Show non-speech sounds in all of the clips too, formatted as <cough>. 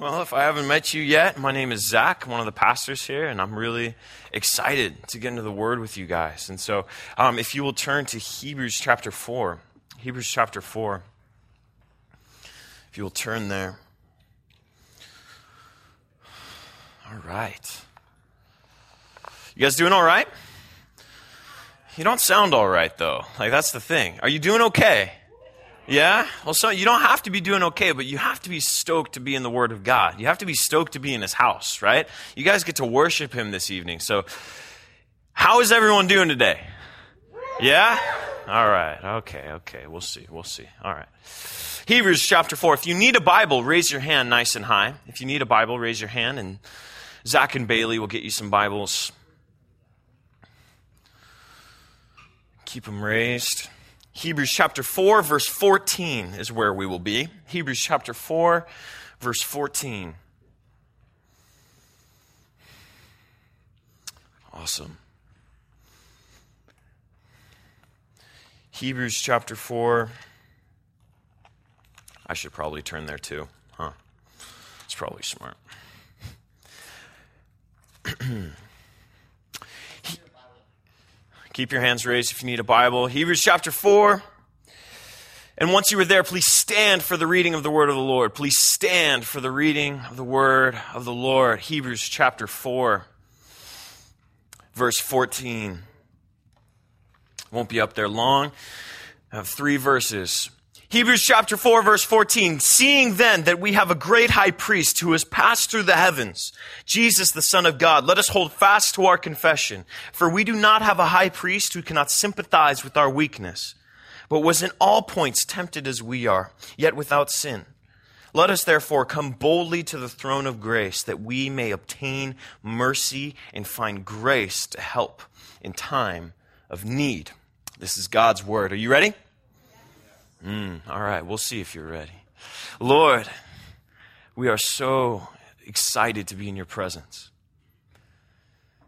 Well, if I haven't met you yet, my name is Zach. I'm one of the pastors here, and I'm really excited to get into the Word with you guys. And so, um, if you will turn to Hebrews chapter 4, Hebrews chapter 4, if you will turn there. All right. You guys doing all right? You don't sound all right, though. Like, that's the thing. Are you doing okay? Yeah? Well, so you don't have to be doing okay, but you have to be stoked to be in the Word of God. You have to be stoked to be in His house, right? You guys get to worship Him this evening. So, how is everyone doing today? Yeah? All right. Okay, okay. We'll see. We'll see. All right. Hebrews chapter 4. If you need a Bible, raise your hand nice and high. If you need a Bible, raise your hand, and Zach and Bailey will get you some Bibles. Keep them raised. Hebrews chapter 4, verse 14 is where we will be. Hebrews chapter 4, verse 14. Awesome. Hebrews chapter 4. I should probably turn there too, huh? It's probably smart. <clears throat> Keep your hands raised if you need a Bible. Hebrews chapter 4. And once you are there, please stand for the reading of the word of the Lord. Please stand for the reading of the word of the Lord. Hebrews chapter 4, verse 14. Won't be up there long. I have three verses. Hebrews chapter 4 verse 14, seeing then that we have a great high priest who has passed through the heavens, Jesus the Son of God, let us hold fast to our confession. For we do not have a high priest who cannot sympathize with our weakness, but was in all points tempted as we are, yet without sin. Let us therefore come boldly to the throne of grace that we may obtain mercy and find grace to help in time of need. This is God's word. Are you ready? Mm, all right, we'll see if you're ready. Lord, we are so excited to be in your presence.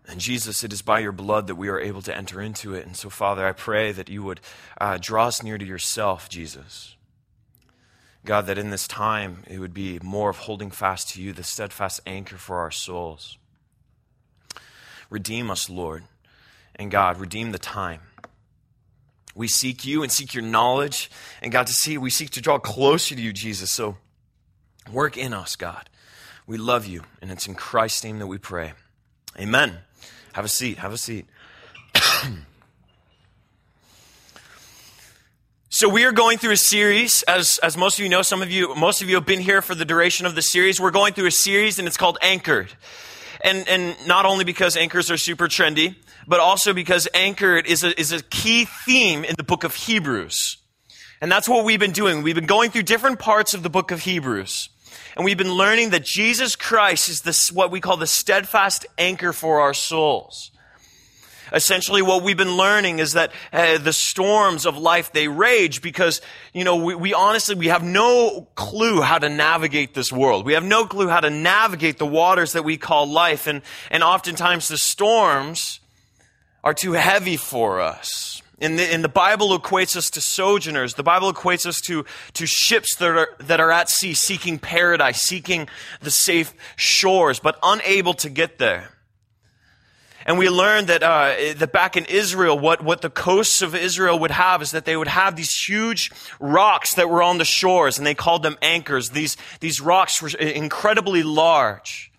And Jesus, it is by your blood that we are able to enter into it. And so, Father, I pray that you would uh, draw us near to yourself, Jesus. God, that in this time it would be more of holding fast to you, the steadfast anchor for our souls. Redeem us, Lord. And God, redeem the time. We seek you and seek your knowledge. And God, to see, we seek to draw closer to you, Jesus. So work in us, God. We love you. And it's in Christ's name that we pray. Amen. Have a seat. Have a seat. <clears throat> So we are going through a series, as, as most of you know, some of you, most of you have been here for the duration of the series. We're going through a series and it's called Anchored. And, and not only because anchors are super trendy, but also because anchored is a, is a key theme in the book of Hebrews. And that's what we've been doing. We've been going through different parts of the book of Hebrews. And we've been learning that Jesus Christ is this, what we call the steadfast anchor for our souls. Essentially, what we've been learning is that uh, the storms of life, they rage because, you know, we, we honestly, we have no clue how to navigate this world. We have no clue how to navigate the waters that we call life. And, and oftentimes the storms are too heavy for us. And the, and the Bible equates us to sojourners. The Bible equates us to, to ships that are, that are at sea, seeking paradise, seeking the safe shores, but unable to get there. And we learned that, uh, that back in Israel, what, what the coasts of Israel would have is that they would have these huge rocks that were on the shores, and they called them anchors. These, these rocks were incredibly large.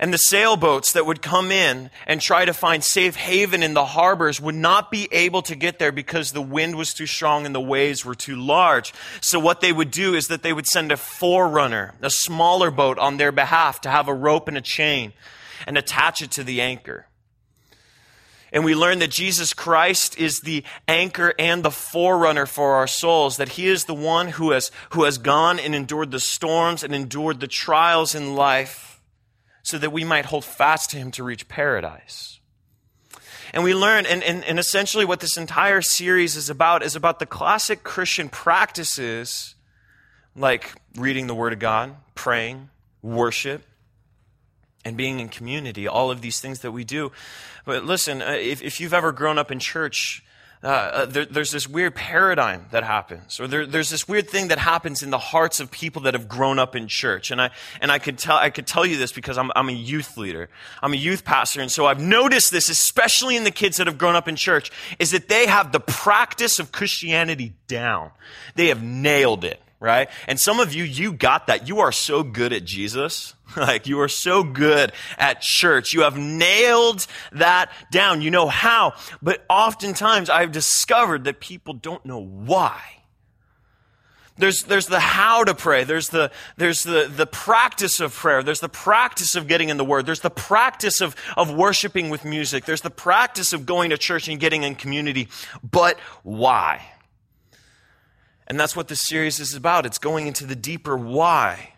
And the sailboats that would come in and try to find safe haven in the harbors would not be able to get there because the wind was too strong and the waves were too large. So what they would do is that they would send a forerunner, a smaller boat on their behalf to have a rope and a chain and attach it to the anchor. And we learn that Jesus Christ is the anchor and the forerunner for our souls, that he is the one who has, who has gone and endured the storms and endured the trials in life so that we might hold fast to him to reach paradise. And we learn, and, and, and essentially what this entire series is about is about the classic Christian practices like reading the Word of God, praying, worship, and being in community, all of these things that we do. But listen, uh, if, if you've ever grown up in church, uh, uh, there, there's this weird paradigm that happens, or there, there's this weird thing that happens in the hearts of people that have grown up in church. And I, and I could tell, I could tell you this because I'm, I'm a youth leader. I'm a youth pastor. And so I've noticed this, especially in the kids that have grown up in church, is that they have the practice of Christianity down. They have nailed it right? And some of you, you got that. You are so good at Jesus. <laughs> like you are so good at church. You have nailed that down. You know how. But oftentimes I've discovered that people don't know why. There's, there's the how to pray. There's the, there's the, the practice of prayer. There's the practice of getting in the Word. There's the practice of, of worshiping with music. There's the practice of going to church and getting in community. But why? And that's what this series is about. It's going into the deeper why.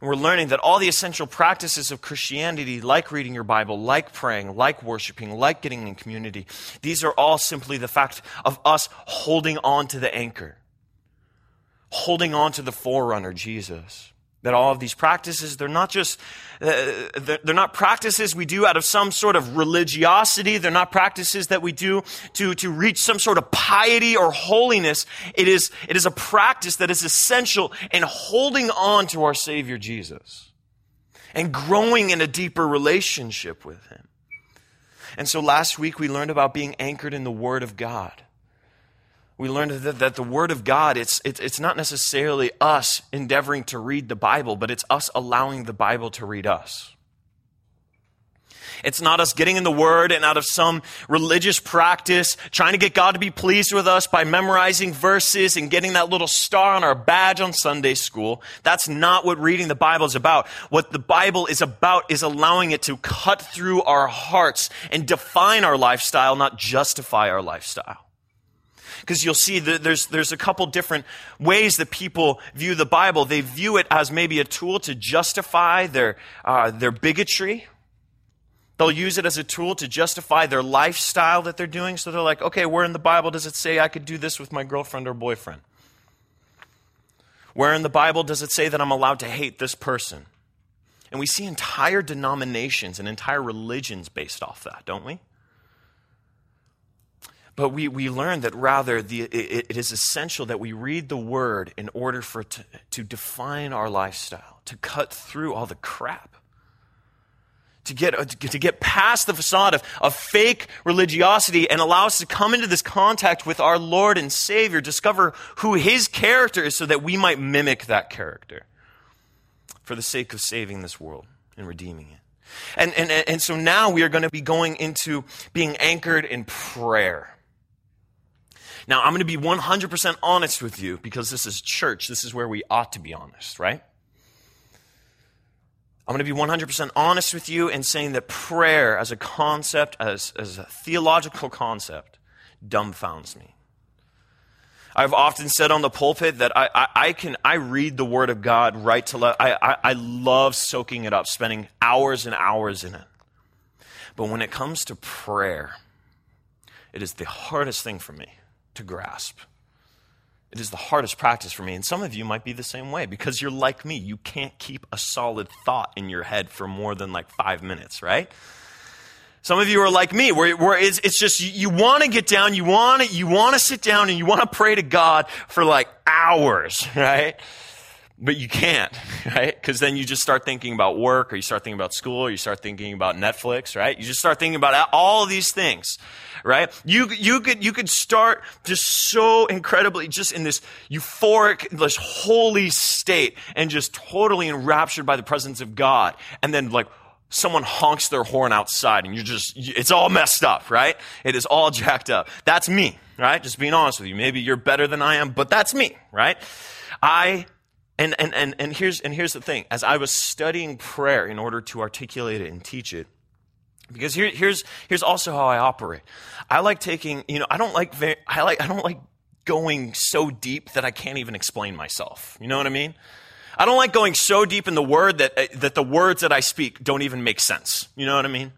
And we're learning that all the essential practices of Christianity, like reading your Bible, like praying, like worshiping, like getting in community, these are all simply the fact of us holding on to the anchor, holding on to the forerunner, Jesus that all of these practices they're not just uh, they're not practices we do out of some sort of religiosity. They're not practices that we do to, to reach some sort of piety or holiness. It is it is a practice that is essential in holding on to our savior jesus and growing in a deeper relationship with him. And so last week we learned about being anchored in the word of god we learned that, that the Word of God, it's, it's, it's not necessarily us endeavoring to read the Bible, but it's us allowing the Bible to read us. It's not us getting in the Word and out of some religious practice, trying to get God to be pleased with us by memorizing verses and getting that little star on our badge on Sunday school. That's not what reading the Bible is about. What the Bible is about is allowing it to cut through our hearts and define our lifestyle, not justify our lifestyle because you'll see that there's, there's a couple different ways that people view the Bible. They view it as maybe a tool to justify their, uh, their bigotry. They'll use it as a tool to justify their lifestyle that they're doing. So they're like, okay, where in the Bible does it say I could do this with my girlfriend or boyfriend? Where in the Bible does it say that I'm allowed to hate this person? And we see entire denominations and entire religions based off that, don't we? But we, we learn that rather the, it, it is essential that we read the word in order for to, to define our lifestyle, to cut through all the crap. To get, uh, to get past the facade of, of fake religiosity and allow us to come into this contact with our Lord and Savior, discover who His character is so that we might mimic that character for the sake of saving this world and redeeming it. And, and, and so now we are going to be going into being anchored in prayer. Now, I'm going to be 100% honest with you because this is church. This is where we ought to be honest, right? I'm going to be 100% honest with you in saying that prayer as a concept, as, as a theological concept, dumbfounds me. I've often said on the pulpit that I, I, I, can I read the Word of God right to left. I, I, I love soaking it up, spending hours and hours in it. But when it comes to prayer, it is the hardest thing for me to grasp. It is the hardest practice for me. And some of you might be the same way because you're like me. You can't keep a solid thought in your head for more than like five minutes, right? Some of you are like me, where, where it's, it's just you, you want to get down, you want to you want to sit down, and you want to pray to God for like hours, <laughs> right? But you can't, <laughs> right? Because then you just start thinking about work, or you start thinking about school, or you start thinking about Netflix, right? You just start thinking about all these things right? You, you could, you could start just so incredibly, just in this euphoric, this holy state and just totally enraptured by the presence of God. And then like, someone honks their horn outside and you're just, it's all messed up, right? It is all <laughs> jacked up. That's me, right? Just being honest with you. Maybe you're better than I am, but that's me, right? I, and, and, and, and here's, and here's the thing. As I was studying prayer in order to articulate it and teach it, because here, here's, here's also how I operate. I like taking, you know, I don't like, I like, I don't like going so deep that I can't even explain myself. You know what I mean? I don't like going so deep in the word that, uh, that the words that I speak don't even make sense. You know what I mean?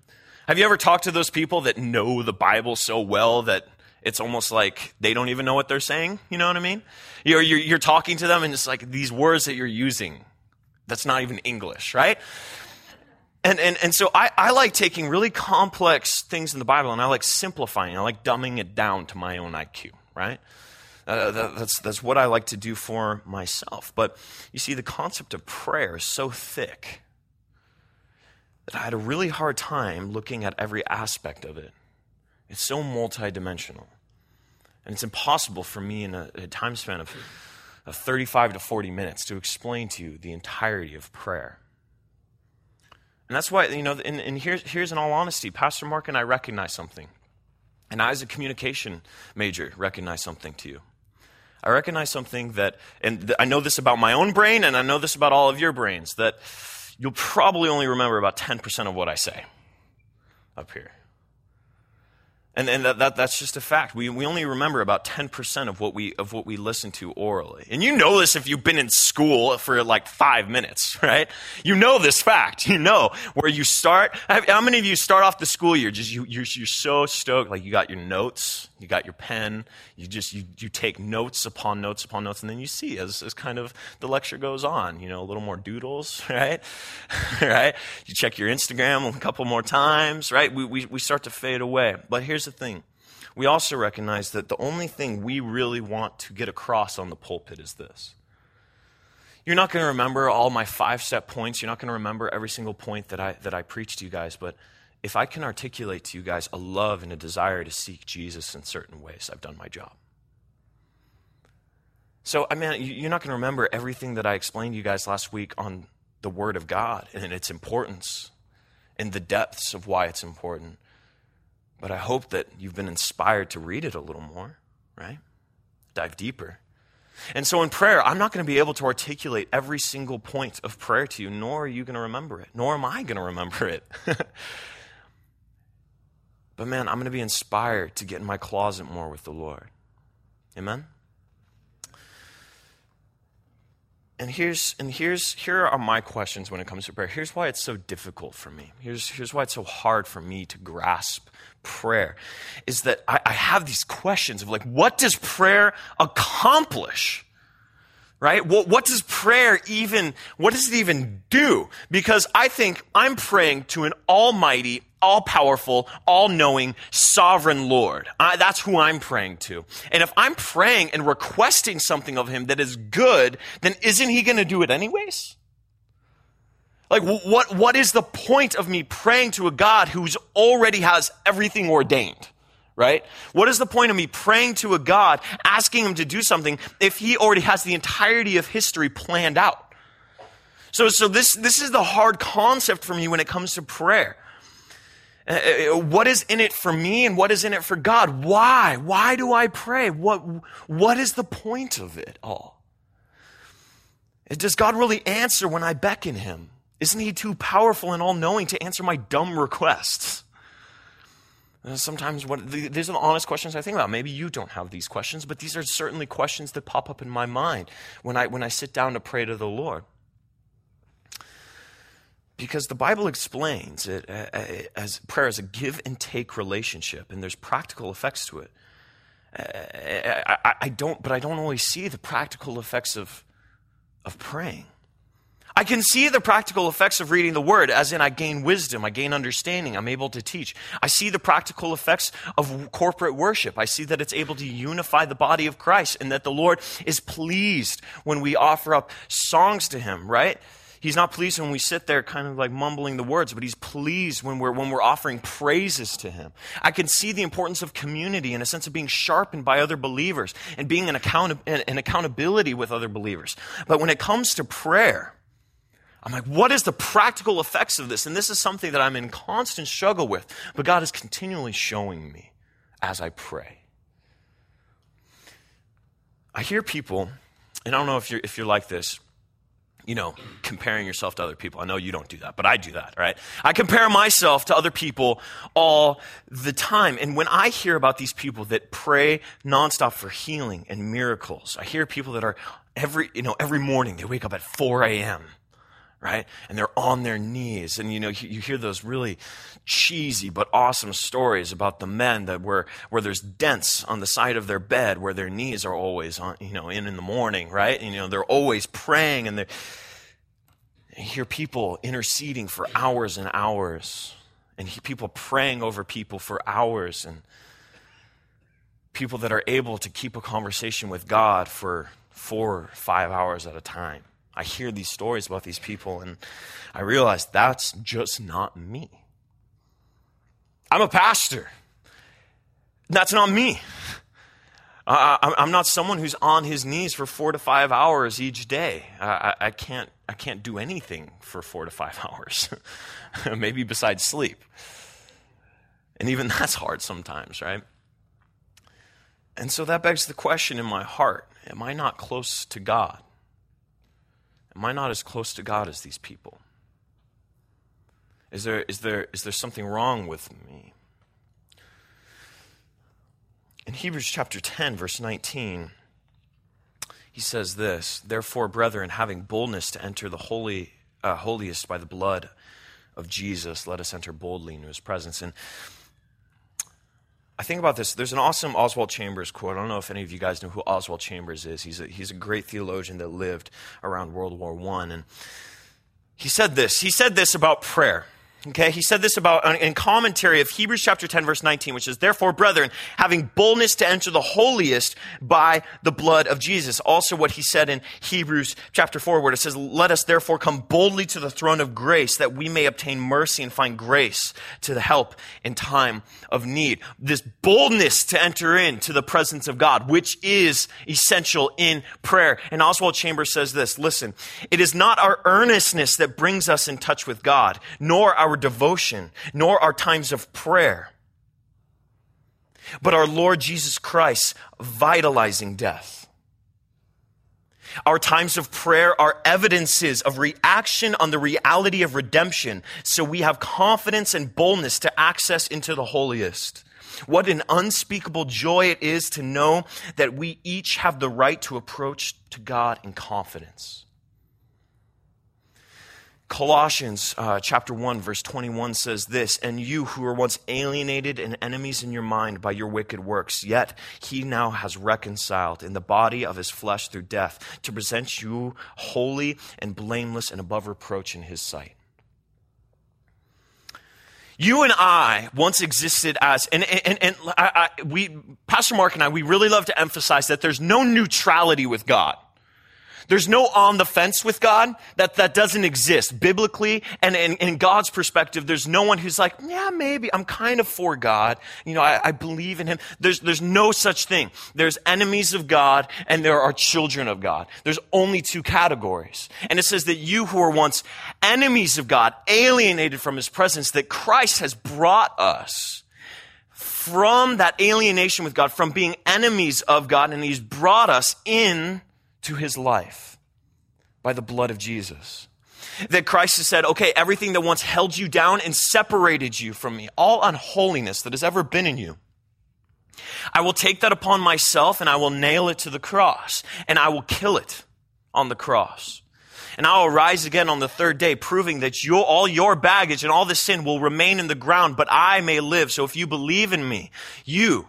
Have you ever talked to those people that know the Bible so well that it's almost like they don't even know what they're saying? You know what I mean? You're, you're, you're talking to them and it's like these words that you're using, that's not even English, right? And, and, and so I, I like taking really complex things in the Bible and I like simplifying. I like dumbing it down to my own IQ, right? Uh, that, that's, that's what I like to do for myself. But you see, the concept of prayer is so thick that I had a really hard time looking at every aspect of it. It's so multidimensional. And it's impossible for me in a, a time span of, of 35 to 40 minutes to explain to you the entirety of prayer. And that's why, you know, and, and here's, here's in all honesty, Pastor Mark and I recognize something. And I, as a communication major, recognize something to you. I recognize something that, and th- I know this about my own brain, and I know this about all of your brains, that you'll probably only remember about 10% of what I say up here. And, and that, that, that's just a fact. We, we only remember about 10% of what, we, of what we listen to orally. And you know this if you've been in school for like five minutes, <laughs> right? You know this fact. You know where you start. How many of you start off the school year just you, you're, you're so stoked, like you got your notes, you got your pen, you just you, you take notes upon notes upon notes, and then you see as, as kind of the lecture goes on, you know, a little more doodles, <laughs> right? <laughs> right? You check your Instagram a couple more times, right? We, we, we start to fade away. But here's the thing we also recognize that the only thing we really want to get across on the pulpit is this. You're not going to remember all my five step points. You're not going to remember every single point that I, that I preach to you guys. But if I can articulate to you guys a love and a desire to seek Jesus in certain ways, I've done my job. So, I mean, you're not going to remember everything that I explained to you guys last week on the Word of God and its importance and the depths of why it's important. But I hope that you've been inspired to read it a little more, right? Dive deeper. And so in prayer, I'm not going to be able to articulate every single point of prayer to you, nor are you going to remember it, nor am I going to remember it. <laughs> but man, I'm going to be inspired to get in my closet more with the Lord. Amen? And here's and here's here are my questions when it comes to prayer. Here's why it's so difficult for me. Here's here's why it's so hard for me to grasp prayer. Is that I, I have these questions of like, what does prayer accomplish? Right? What, what does prayer even, what does it even do? Because I think I'm praying to an almighty, all powerful, all knowing, sovereign Lord. I, that's who I'm praying to. And if I'm praying and requesting something of Him that is good, then isn't He going to do it anyways? Like, what, what is the point of me praying to a God who's already has everything ordained? Right? What is the point of me praying to a God, asking Him to do something, if He already has the entirety of history planned out? So, so this, this is the hard concept for me when it comes to prayer. Uh, uh, what is in it for me and what is in it for God? Why? Why do I pray? What, what is the point of it all? Does God really answer when I beckon him? Isn't he too powerful and all knowing to answer my dumb requests? Uh, sometimes what, these are the honest questions I think about. Maybe you don't have these questions, but these are certainly questions that pop up in my mind when I, when I sit down to pray to the Lord. Because the Bible explains it uh, uh, as prayer as a give and take relationship, and there's practical effects to it. Uh, I, don't, but I don't always see the practical effects of, of praying. I can see the practical effects of reading the word, as in I gain wisdom, I gain understanding, I'm able to teach. I see the practical effects of corporate worship. I see that it's able to unify the body of Christ and that the Lord is pleased when we offer up songs to Him, right? He's not pleased when we sit there kind of like mumbling the words, but he's pleased when we're, when we're offering praises to him. I can see the importance of community and a sense of being sharpened by other believers and being an, account- an accountability with other believers. But when it comes to prayer, I'm like, what is the practical effects of this? And this is something that I'm in constant struggle with, but God is continually showing me as I pray. I hear people, and I don't know if you're, if you're like this, you know, comparing yourself to other people. I know you don't do that, but I do that, right? I compare myself to other people all the time. And when I hear about these people that pray nonstop for healing and miracles, I hear people that are every, you know, every morning they wake up at 4 a.m., right? And they're on their knees. And, you know, you, hear those really cheesy but awesome stories about the men that where, where there's dents on the side of their bed where their knees are always on, you know, in in the morning, right? And, you know, they're always praying and you hear people interceding for hours and hours, and people praying over people for hours, and people that are able to keep a conversation with God for four, or five hours at a time. I hear these stories about these people, and I realize that's just not me. I'm a pastor. That's not me. I'm not someone who's on his knees for four to five hours each day. I, I can't, I can't do anything for four to five <laughs> hours, maybe besides sleep. And even that's hard sometimes, right? And so that begs the question in my heart Am I not close to God? Am I not as close to God as these people? Is there, is there, is there something wrong with me? In Hebrews chapter 10, verse 19, he says this Therefore, brethren, having boldness to enter the holy, uh, holiest by the blood of Jesus, let us enter boldly into his presence. And I think about this. There's an awesome Oswald Chambers quote. I don't know if any of you guys know who Oswald Chambers is. He's a, he's a great theologian that lived around World War I. And he said this. He said this about prayer. Okay, he said this about uh, in commentary of Hebrews chapter 10 verse 19, which is, therefore, brethren, having boldness to enter the holiest by the blood of Jesus. Also what he said in Hebrews chapter 4, where it says, let us therefore come boldly to the throne of grace that we may obtain mercy and find grace to the help in time of need. This boldness to enter into the presence of God, which is essential in prayer. And Oswald Chambers says this, listen, it is not our earnestness that brings us in touch with God, nor our our devotion, nor our times of prayer, but our Lord Jesus Christ vitalizing death. Our times of prayer are evidences of reaction on the reality of redemption, so we have confidence and boldness to access into the holiest. What an unspeakable joy it is to know that we each have the right to approach to God in confidence. Colossians uh, chapter 1 verse 21 says this, and you who were once alienated and enemies in your mind by your wicked works, yet he now has reconciled in the body of his flesh through death to present you holy and blameless and above reproach in his sight. You and I once existed as, and, and, and I, I, we, Pastor Mark and I, we really love to emphasize that there's no neutrality with God. There's no on the fence with God. That, that doesn't exist biblically. And in, God's perspective, there's no one who's like, yeah, maybe I'm kind of for God. You know, I, I believe in him. There's, there's no such thing. There's enemies of God and there are children of God. There's only two categories. And it says that you who were once enemies of God, alienated from his presence, that Christ has brought us from that alienation with God, from being enemies of God, and he's brought us in to his life by the blood of Jesus. That Christ has said, okay, everything that once held you down and separated you from me, all unholiness that has ever been in you, I will take that upon myself and I will nail it to the cross and I will kill it on the cross. And I will rise again on the third day, proving that your, all your baggage and all the sin will remain in the ground, but I may live. So if you believe in me, you,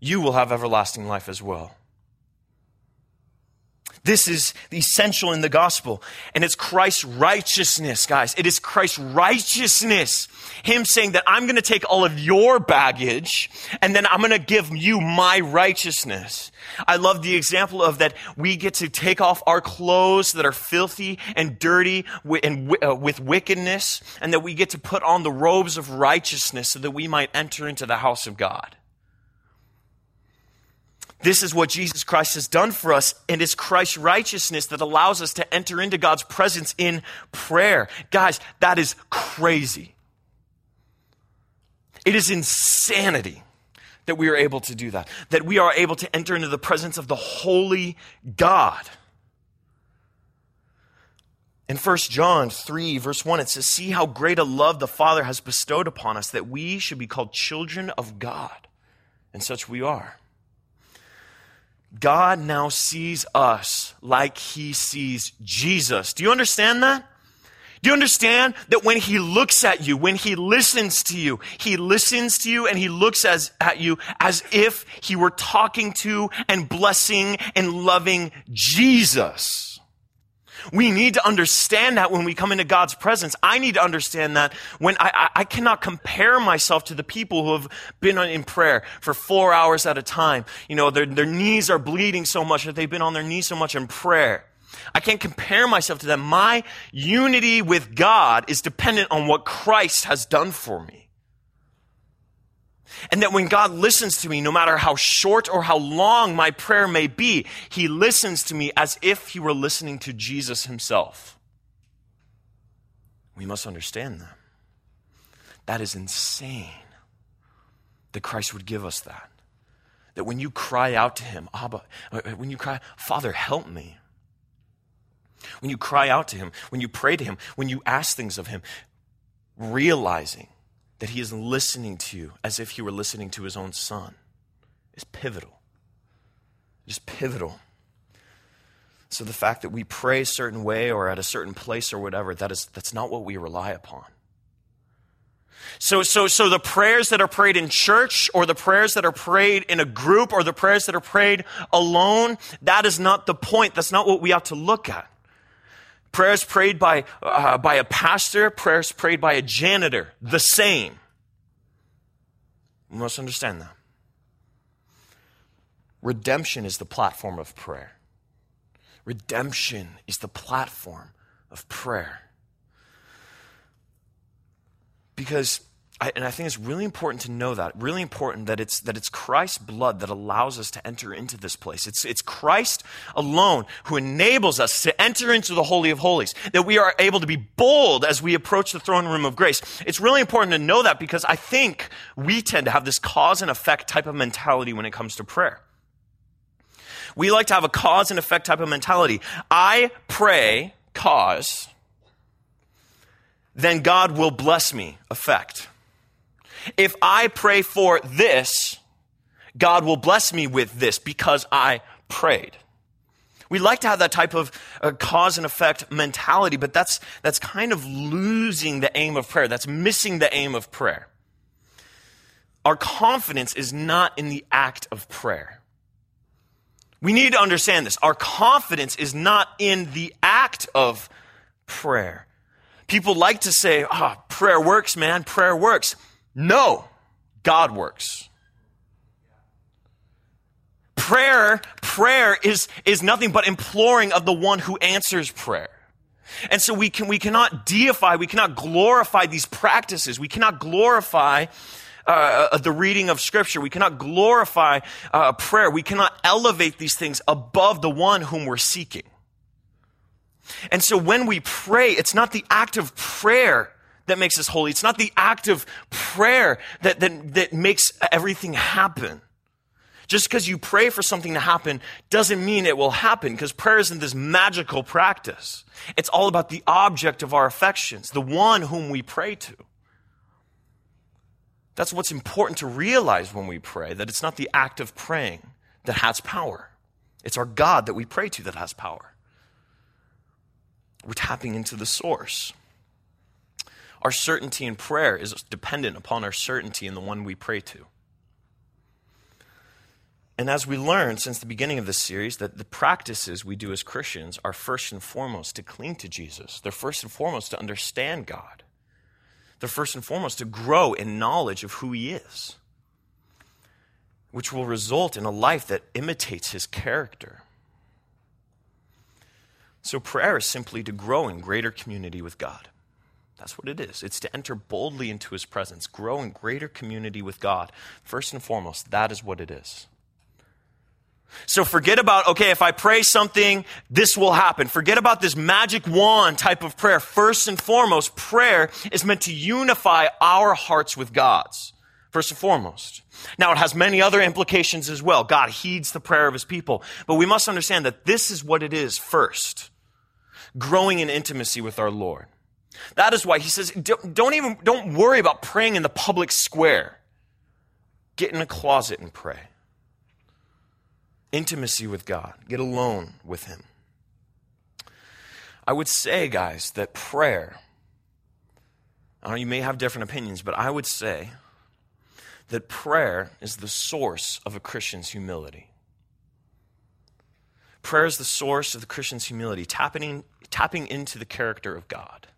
you will have everlasting life as well. This is essential in the gospel. And it's Christ's righteousness, guys. It is Christ's righteousness. Him saying that I'm going to take all of your baggage and then I'm going to give you my righteousness. I love the example of that we get to take off our clothes that are filthy and dirty and uh, with wickedness and that we get to put on the robes of righteousness so that we might enter into the house of God. This is what Jesus Christ has done for us, and it's Christ's righteousness that allows us to enter into God's presence in prayer. Guys, that is crazy. It is insanity that we are able to do that, that we are able to enter into the presence of the holy God. In 1 John 3, verse 1, it says, See how great a love the Father has bestowed upon us that we should be called children of God. And such we are. God now sees us like he sees Jesus. Do you understand that? Do you understand that when he looks at you, when he listens to you, he listens to you and he looks as, at you as if he were talking to and blessing and loving Jesus? We need to understand that when we come into God's presence. I need to understand that when I, I, I cannot compare myself to the people who have been in prayer for four hours at a time. You know, their, their knees are bleeding so much that they've been on their knees so much in prayer. I can't compare myself to them. My unity with God is dependent on what Christ has done for me. And that when God listens to me, no matter how short or how long my prayer may be, He listens to me as if He were listening to Jesus Himself. We must understand that. That is insane that Christ would give us that. That when you cry out to Him, Abba, when you cry, Father, help me. When you cry out to Him, when you pray to Him, when you ask things of Him, realizing that he is listening to you as if he were listening to his own son is pivotal. Is pivotal. So the fact that we pray a certain way or at a certain place or whatever, that is that's not what we rely upon. So, so, so the prayers that are prayed in church or the prayers that are prayed in a group or the prayers that are prayed alone, that is not the point. That's not what we ought to look at. Prayers prayed by, uh, by a pastor, prayers prayed by a janitor, the same. We must understand that. Redemption is the platform of prayer. Redemption is the platform of prayer. Because I, and I think it's really important to know that. Really important that it's that it's Christ's blood that allows us to enter into this place. It's it's Christ alone who enables us to enter into the holy of holies. That we are able to be bold as we approach the throne room of grace. It's really important to know that because I think we tend to have this cause and effect type of mentality when it comes to prayer. We like to have a cause and effect type of mentality. I pray cause then God will bless me effect. If I pray for this, God will bless me with this because I prayed. We like to have that type of uh, cause and effect mentality, but that's, that's kind of losing the aim of prayer. That's missing the aim of prayer. Our confidence is not in the act of prayer. We need to understand this. Our confidence is not in the act of prayer. People like to say, ah, oh, prayer works, man, prayer works. No, God works. Prayer, prayer is, is nothing but imploring of the one who answers prayer. And so we can, we cannot deify, we cannot glorify these practices. We cannot glorify uh, uh the reading of scripture. We cannot glorify uh, prayer. We cannot elevate these things above the one whom we're seeking. And so when we pray, it's not the act of prayer that makes us holy. It's not the act of prayer that, that, that makes everything happen. Just because you pray for something to happen doesn't mean it will happen because prayer isn't this magical practice. It's all about the object of our affections, the one whom we pray to. That's what's important to realize when we pray, that it's not the act of praying that has power. It's our God that we pray to that has power. We're tapping into the source. Our certainty in prayer is dependent upon our certainty in the one we pray to. And as we learned since the beginning of this series, that the practices we do as Christians are first and foremost to cling to Jesus. They're first and foremost to understand God. They're first and foremost to grow in knowledge of who He is, which will result in a life that imitates His character. So, prayer is simply to grow in greater community with God. That's what it is. It's to enter boldly into his presence, grow in greater community with God. First and foremost, that is what it is. So forget about, okay, if I pray something, this will happen. Forget about this magic wand type of prayer. First and foremost, prayer is meant to unify our hearts with God's. First and foremost. Now, it has many other implications as well. God heeds the prayer of his people. But we must understand that this is what it is first growing in intimacy with our Lord. That is why he says, don't even, don't worry about praying in the public square. Get in a closet and pray. Intimacy with God. Get alone with him. I would say, guys, that prayer, I know you may have different opinions, but I would say that prayer is the source of a Christian's humility. Prayer is the source of the Christian's humility. Tapping, tapping into the character of God.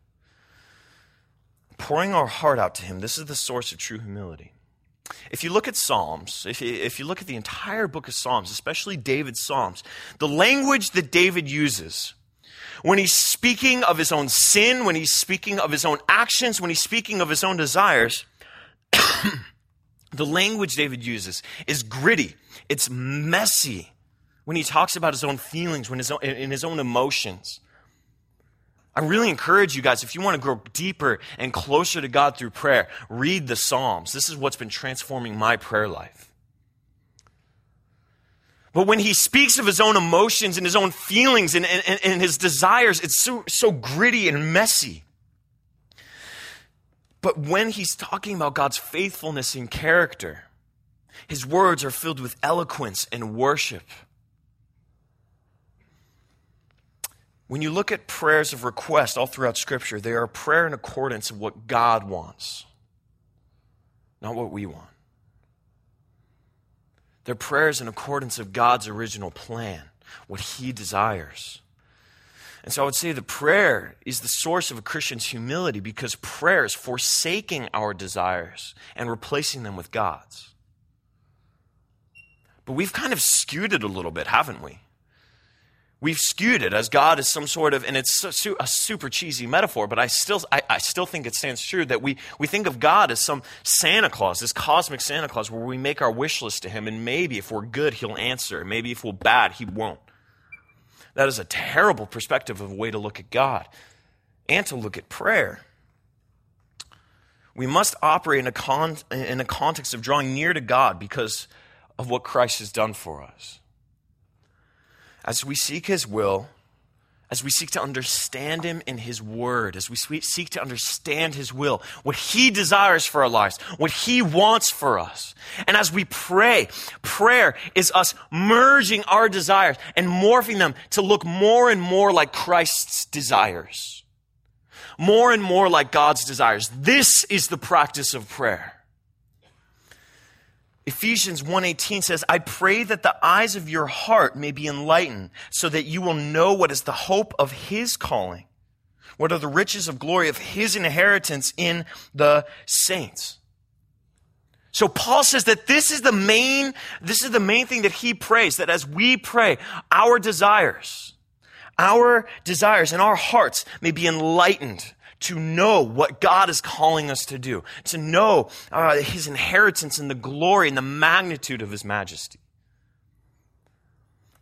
Pouring our heart out to Him. This is the source of true humility. If you look at Psalms, if you, if you look at the entire book of Psalms, especially David's Psalms, the language that David uses when he's speaking of his own sin, when he's speaking of his own actions, when he's speaking of his own desires, <coughs> the language David uses is gritty. It's messy when he talks about his own feelings, when his own, in his own emotions. I really encourage you guys, if you want to grow deeper and closer to God through prayer, read the Psalms. This is what's been transforming my prayer life. But when he speaks of his own emotions and his own feelings and, and, and his desires, it's so, so gritty and messy. But when he's talking about God's faithfulness and character, his words are filled with eloquence and worship. When you look at prayers of request all throughout Scripture, they are a prayer in accordance of what God wants, not what we want. They're prayers in accordance of God's original plan, what He desires. And so I would say the prayer is the source of a Christian's humility because prayer is forsaking our desires and replacing them with God's. But we've kind of skewed it a little bit, haven't we? We've skewed it as God is some sort of, and it's a super cheesy metaphor, but I still, I, I, still think it stands true that we, we think of God as some Santa Claus, this cosmic Santa Claus, where we make our wish list to Him, and maybe if we're good, He'll answer. Maybe if we're bad, He won't. That is a terrible perspective of a way to look at God and to look at prayer. We must operate in a, con- in a context of drawing near to God because of what Christ has done for us. As we seek His will, as we seek to understand Him in His Word, as we seek to understand His will, what He desires for our lives, what He wants for us. And as we pray, prayer is us merging our desires and morphing them to look more and more like Christ's desires. More and more like God's desires. This is the practice of prayer. Ephesians 1:18 says, "I pray that the eyes of your heart may be enlightened, so that you will know what is the hope of his calling, what are the riches of glory of his inheritance in the saints." So Paul says that this is the main this is the main thing that he prays that as we pray, our desires, our desires and our hearts may be enlightened to know what God is calling us to do, to know uh, His inheritance and the glory and the magnitude of His majesty.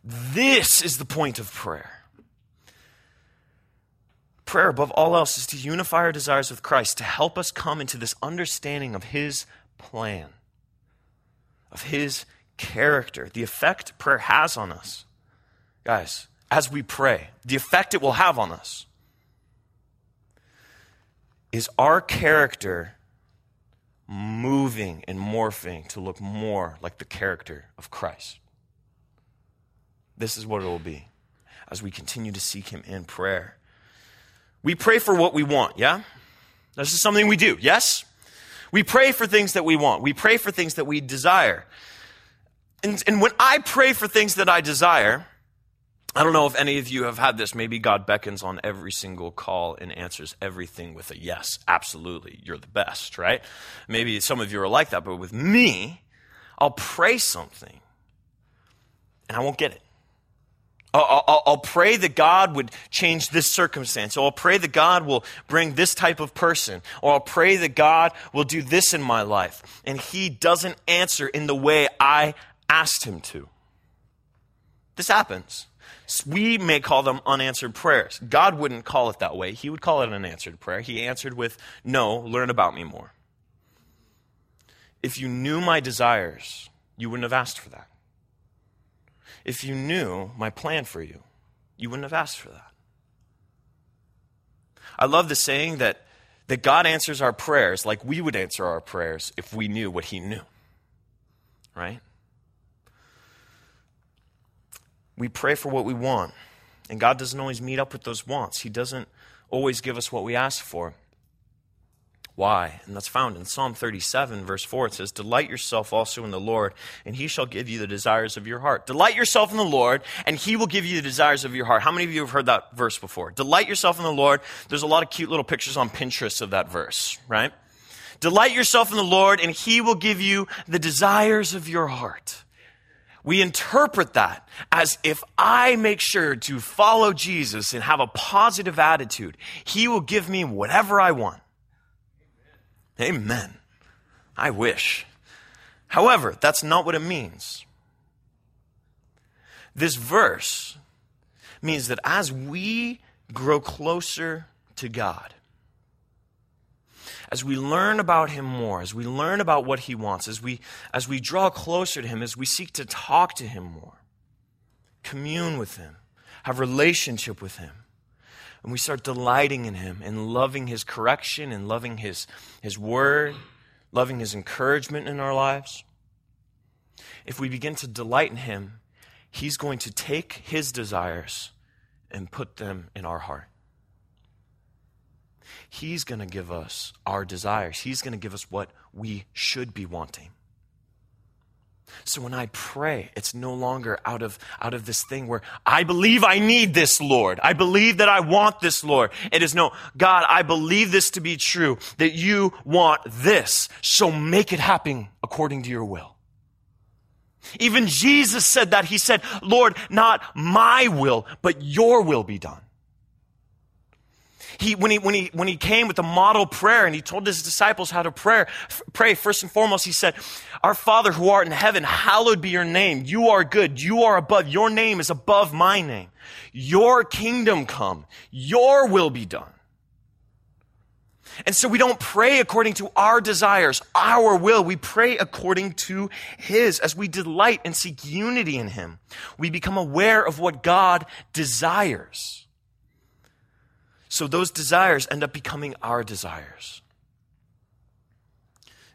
This is the point of prayer. Prayer, above all else, is to unify our desires with Christ, to help us come into this understanding of His plan, of His character, the effect prayer has on us. Guys, as we pray, the effect it will have on us is our character moving and morphing to look more like the character of Christ. This is what it will be as we continue to seek Him in prayer. We pray for what we want, yeah? This is something we do, yes? We pray for things that we want. We pray for things that we desire. And, and when I pray for things that I desire, I don't know if any of you have had this. Maybe God beckons on every single call and answers everything with a yes. Absolutely. You're the best, right? Maybe some of you are like that, but with me, I'll pray something and I won't get it. I'll, pray that God would change this circumstance. Or I'll pray that God will bring this type of person. Or I'll pray that God will do this in my life. And He doesn't answer in the way I asked Him to. This happens. We may call them unanswered prayers. God wouldn't call it that way. He would call it an unanswered prayer. He answered with, No, learn about me more. If you knew my desires, you wouldn't have asked for that. If you knew my plan for you, you wouldn't have asked for that. I love the saying that, that God answers our prayers like we would answer our prayers if we knew what He knew. Right? We pray for what we want, and God doesn't always meet up with those wants. He doesn't always give us what we ask for. Why? And that's found in Psalm 37, verse 4. It says, Delight yourself also in the Lord, and he shall give you the desires of your heart. Delight yourself in the Lord, and he will give you the desires of your heart. How many of you have heard that verse before? Delight yourself in the Lord. There's a lot of cute little pictures on Pinterest of that verse, right? Delight yourself in the Lord, and he will give you the desires of your heart. We interpret that as if I make sure to follow Jesus and have a positive attitude, he will give me whatever I want. Amen. I wish. However, that's not what it means. This verse means that as we grow closer to God, as we learn about him more, as we learn about what he wants, as we, as we draw closer to him, as we seek to talk to him more, commune with him, have relationship with him, and we start delighting in Him and loving His correction and loving His, His word, loving His encouragement in our lives, if we begin to delight in Him, He's going to take His desires and put them in our heart. He's going to give us our desires. He's going to give us what we should be wanting. So when I pray, it's no longer out of, out of this thing where I believe I need this, Lord. I believe that I want this, Lord. It is no, God, I believe this to be true, that you want this. So make it happen according to your will. Even Jesus said that. He said, Lord, not my will, but your will be done. He, when, he, when, he, when he came with the model prayer and he told his disciples how to pray, pray, first and foremost, he said, Our Father who art in heaven, hallowed be your name. You are good. You are above. Your name is above my name. Your kingdom come. Your will be done. And so we don't pray according to our desires, our will. We pray according to His. As we delight and seek unity in Him, we become aware of what God desires. So those desires end up becoming our desires.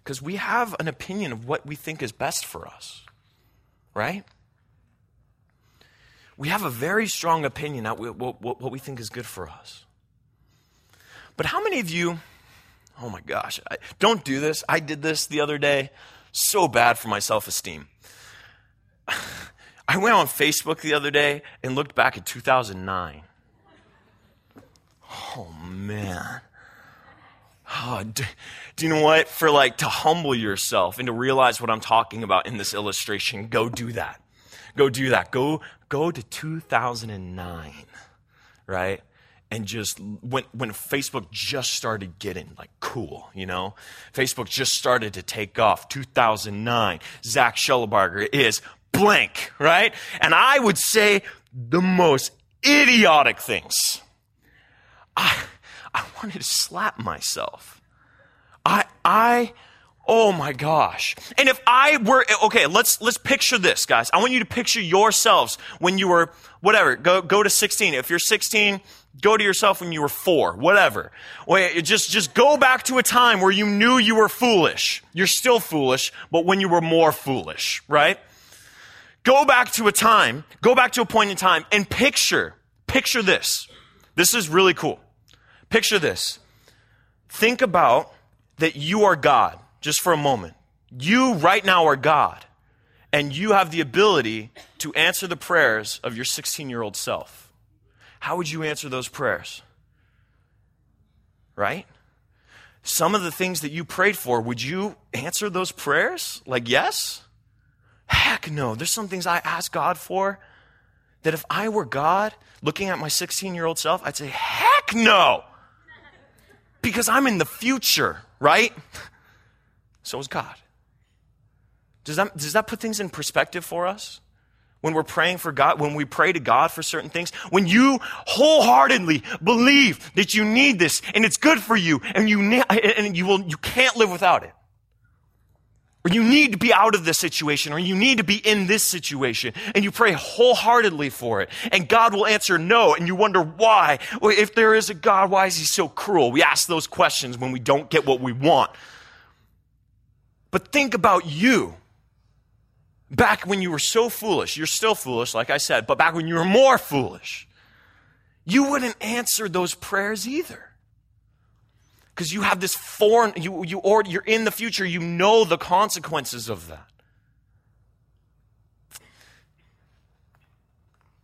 Because we have an opinion of what we think is best for us, right? We have a very strong opinion of what we think is good for us. But how many of you, oh my gosh, I, don't do this. I did this the other day. So bad for my self esteem. <sighs> I went on Facebook the other day and looked back at 2009. Oh, man. Ah, oh, do, do, you know what? For like to humble yourself and to realize what I'm talking about in this illustration, go do that. Go do that. Go, go to 2009, right? And just when, when Facebook just started getting like cool, you know, Facebook just started to take off. 2009, Zach Schellebarger is blank, right? And I would say the most idiotic things I, I wanted to slap myself. I, I, oh my gosh. And if I were, okay, let's, let's picture this, guys. I want you to picture yourselves when you were, whatever, go, go to 16. If you're 16, go to yourself when you were four, whatever. Wait, just, just go back to a time where you knew you were foolish. You're still foolish, but when you were more foolish, right? Go back to a time, go back to a point in time and picture, picture this. This is really cool. Picture this. Think about that you are God, just for a moment. You right now are God, and you have the ability to answer the prayers of your 16 year old self. How would you answer those prayers? Right? Some of the things that you prayed for, would you answer those prayers? Like, yes? Heck no. There's some things I ask God for that if I were God looking at my 16 year old self, I'd say, heck no. Because I'm in the future, right? So is God. Does that, does that put things in perspective for us? When we're praying for God, when we pray to God for certain things, when you wholeheartedly believe that you need this and it's good for you and you, and you will, you can't live without it or you need to be out of this situation, or you need to be in this situation, and you pray wholeheartedly for it, and God will answer no, and you wonder why. Well, if there is a God, why is he so cruel? We ask those questions when we don't get what we want. But think about you. Back when you were so foolish, you're still foolish, like I said, but back when you were more foolish, you wouldn't answer those prayers either. Because you have this foreign, you, you, or, you're in the future, you know the consequences of that.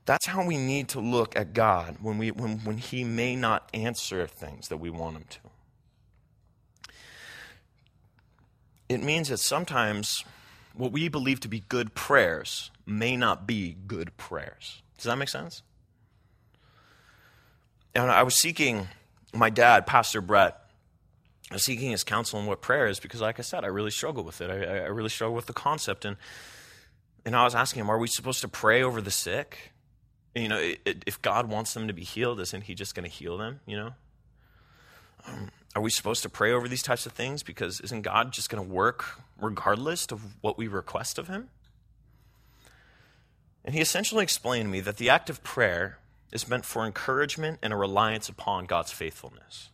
That's how we need to look at God when, we, when, when He may not answer things that we want Him to. It means that sometimes what we believe to be good prayers may not be good prayers. Does that make sense? And I was seeking my dad, Pastor Brett, seeking his counsel on what prayer is because, like I said, I really struggle with it. I, I really struggle with the concept. And, and I was asking him, are we supposed to pray over the sick? you know, if God wants them to be healed, isn't He just going to heal them? You know, um, are we supposed to pray over these types of things because isn't God just going to work regardless of what we request of Him? And he essentially explained to me that the act of prayer is meant for encouragement and a reliance upon God's faithfulness.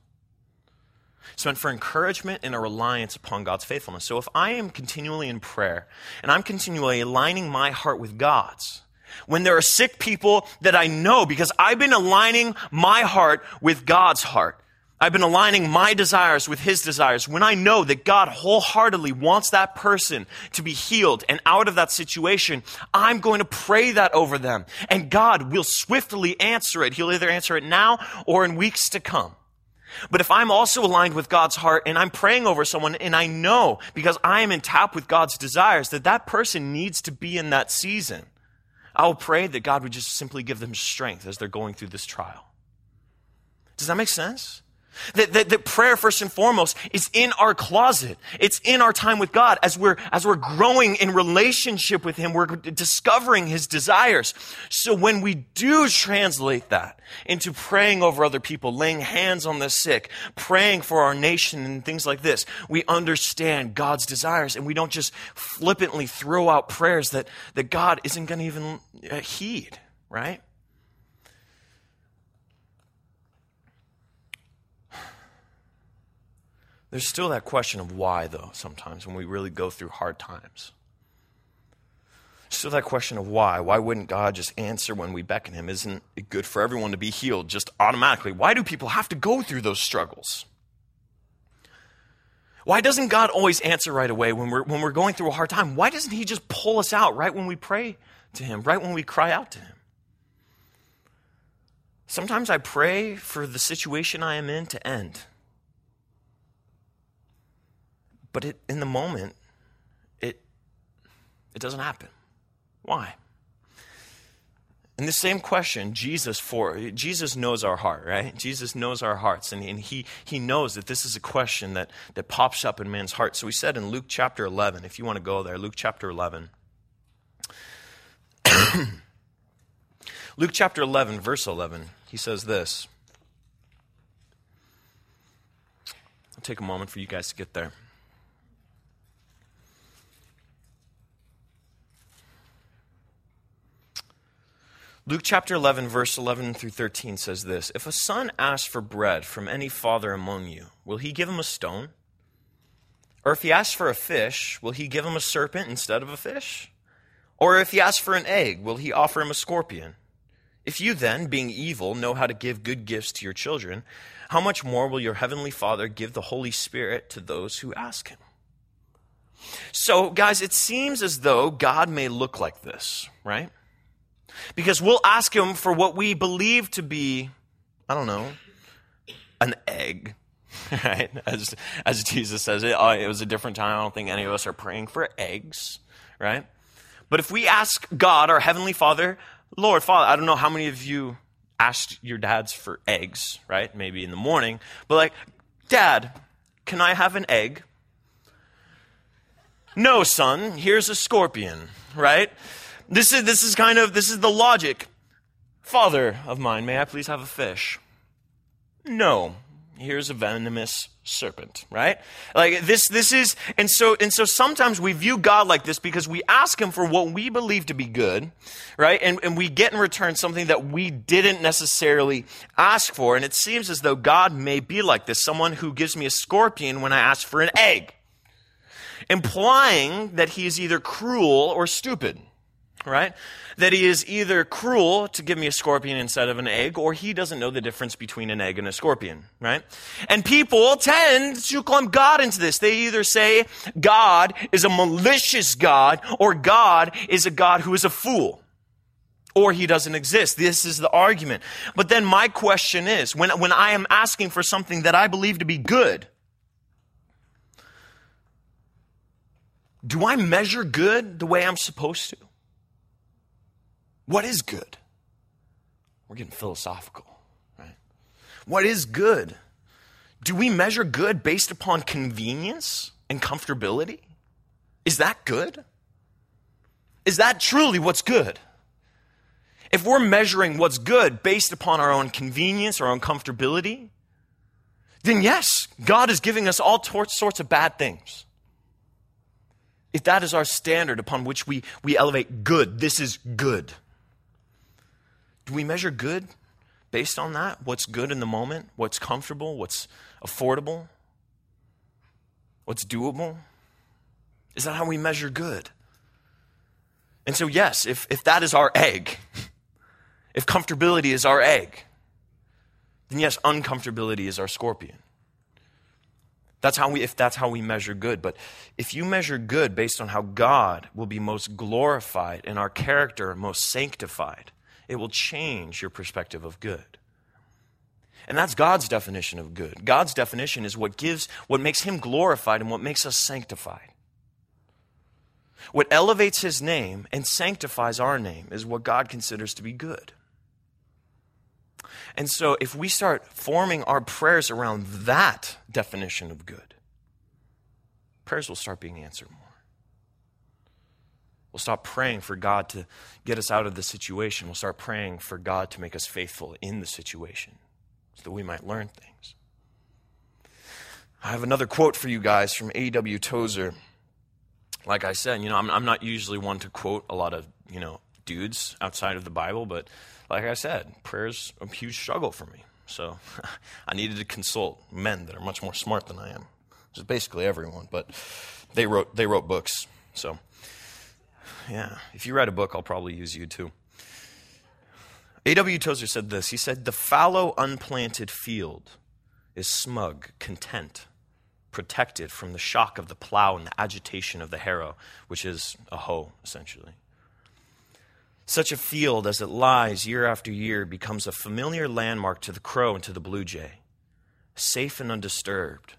It's meant for encouragement and a reliance upon God's faithfulness. So if I am continually in prayer and I'm continually aligning my heart with God's, when there are sick people that I know because I've been aligning my heart with God's heart. I've been aligning my desires with His desires. When I know that God wholeheartedly wants that person to be healed and out of that situation, I'm going to pray that over them. And God will swiftly answer it. He'll either answer it now or in weeks to come. But if I'm also aligned with God's heart and I'm praying over someone and I know because I am in tap with God's desires that that person needs to be in that season, I will pray that God would just simply give them strength as they're going through this trial. Does that make sense? That, that, that, prayer, first and foremost, is in our closet. It's in our time with God. As we're, as we're growing in relationship with Him, we're discovering His desires. So when we do translate that into praying over other people, laying hands on the sick, praying for our nation and things like this, we understand God's desires and we don't just flippantly throw out prayers that, that God isn't going to even uh, heed, right? There's still that question of why, though, sometimes when we really go through hard times. Still that question of why. Why wouldn't God just answer when we beckon Him? Isn't it good for everyone to be healed just automatically? Why do people have to go through those struggles? Why doesn't God always answer right away when we're, when we're going through a hard time? Why doesn't He just pull us out right when we pray to Him, right when we cry out to Him? Sometimes I pray for the situation I am in to end. But it, in the moment, it, it doesn't happen. Why? And the same question, Jesus for Jesus knows our heart, right? Jesus knows our hearts, and, and he, he knows that this is a question that, that pops up in man's heart. So he said in Luke chapter 11, if you want to go there, Luke chapter 11. <coughs> Luke chapter 11, verse 11, he says this. I'll take a moment for you guys to get there. Luke chapter 11, verse 11 through 13 says this If a son asks for bread from any father among you, will he give him a stone? Or if he asks for a fish, will he give him a serpent instead of a fish? Or if he asks for an egg, will he offer him a scorpion? If you then, being evil, know how to give good gifts to your children, how much more will your heavenly Father give the Holy Spirit to those who ask him? So, guys, it seems as though God may look like this, right? Because we'll ask him for what we believe to be, I don't know, an egg. <laughs> Right? As, as Jesus says it, oh, it was a different time. I don't think any of us are praying for eggs, right? But if we ask God, our Heavenly Father, Lord, Father, I don't know how many of you asked your dads for eggs, right? Maybe in the morning, but like, Dad, can I have an egg? No, son, here's a scorpion, right? This is, this is kind of, this is the logic. Father of mine, may I please have a fish? No. Here's a venomous serpent, right? Like this, this is, and so, and so sometimes we view God like this because we ask Him for what we believe to be good, right? And, and we get in return something that we didn't necessarily ask for. And it seems as though God may be like this someone who gives me a scorpion when I ask for an egg, implying that He is either cruel or stupid right? That he is either cruel to give me a scorpion instead of an egg, or he doesn't know the difference between an egg and a scorpion, right? And people tend to clump God into this. They either say God is a malicious God, or God is a God who is a fool. Or he doesn't exist. This is the argument. But then my question is, when, when I am asking for something that I believe to be good, do I measure good the way I'm supposed to? What is good? We're getting philosophical, right? What is good? Do we measure good based upon convenience and comfortability? Is that good? Is that truly what's good? If we're measuring what's good based upon our own convenience, our own comfortability, then yes, God is giving us all sorts of bad things. If that is our standard upon which we, we elevate good, this is good. Do we measure good based on that? What's good in the moment? What's comfortable? What's affordable? What's doable? Is that how we measure good? And so, yes, if, if that is our egg, <laughs> if comfortability is our egg, then yes, uncomfortability is our scorpion. That's how we, if that's how we measure good. But if you measure good based on how God will be most glorified and our character most sanctified, it will change your perspective of good. And that's God's definition of good. God's definition is what gives, what makes Him glorified and what makes us sanctified. What elevates His name and sanctifies our name is what God considers to be good. And so, if we start forming our prayers around that definition of good, prayers will start being answered more. We'll stop praying for God to get us out of the situation. We'll start praying for God to make us faithful in the situation so that we might learn things. I have another quote for you guys from A.W. Tozer. Like I said, you know, I'm, I'm not usually one to quote a lot of, you know, dudes outside of the Bible, but like I said, prayer's a huge struggle for me. So <laughs> I needed to consult men that are much more smart than I am. Just basically everyone, but they wrote they wrote books. So yeah. If you write a book, I'll probably use you too. A.W. Tozer said this He said, The fallow, unplanted field is smug, content, protected from the shock of the plow and the agitation of the harrow, which is a hoe, essentially. Such a field as it lies year after year becomes a familiar landmark to the crow and to the blue jay. Safe and undisturbed,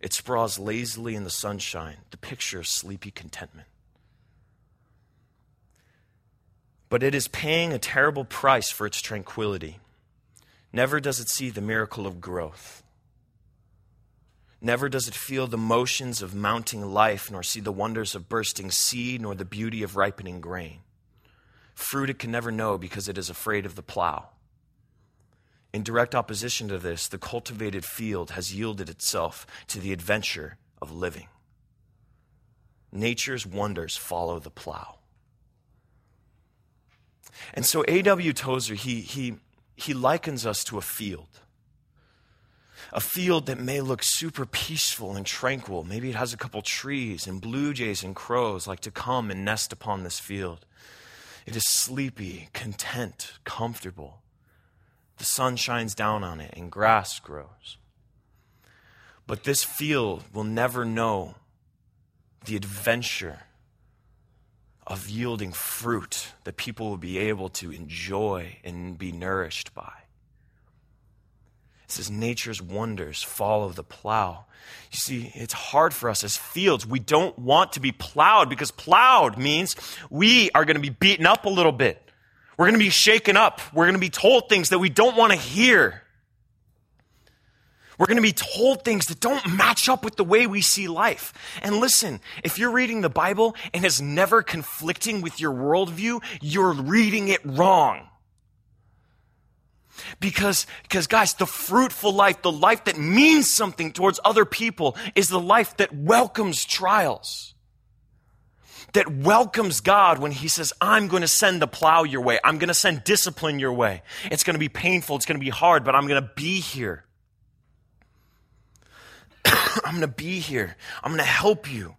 it sprawls lazily in the sunshine, the picture of sleepy contentment. But it is paying a terrible price for its tranquility. Never does it see the miracle of growth. Never does it feel the motions of mounting life, nor see the wonders of bursting seed, nor the beauty of ripening grain. Fruit it can never know because it is afraid of the plow. In direct opposition to this, the cultivated field has yielded itself to the adventure of living. Nature's wonders follow the plow. And so A.W. Tozer, he, he, he likens us to a field. A field that may look super peaceful and tranquil. Maybe it has a couple trees, and blue jays and crows like to come and nest upon this field. It is sleepy, content, comfortable. The sun shines down on it, and grass grows. But this field will never know the adventure of yielding fruit that people will be able to enjoy and be nourished by. It says, Nature's wonders follow the plow. You see, it's hard for us as fields. We don't want to be plowed because plowed means we are going to be beaten up a little bit. We're going to be shaken up. We're going to be told things that we don't want to hear. We're going to be told things that don't match up with the way we see life. And listen, if you're reading the Bible and it's never conflicting with your worldview, you're reading it wrong. Because, because guys, the fruitful life, the life that means something towards other people is the life that welcomes trials. That welcomes God when He says, I'm going to send the plow your way. I'm going to send discipline your way. It's going to be painful. It's going to be hard, but I'm going to be here. I'm going to be here. I'm going to help you.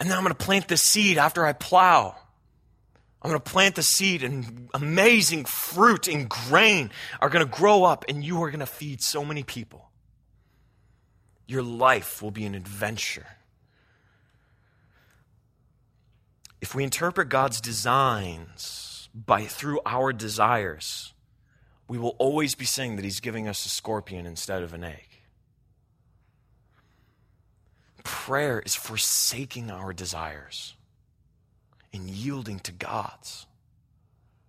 And then I'm going to plant the seed after I plow. I'm going to plant the seed, and amazing fruit and grain are going to grow up, and you are going to feed so many people. Your life will be an adventure. If we interpret God's designs by through our desires, we will always be saying that He's giving us a scorpion instead of an egg. Prayer is forsaking our desires and yielding to God's.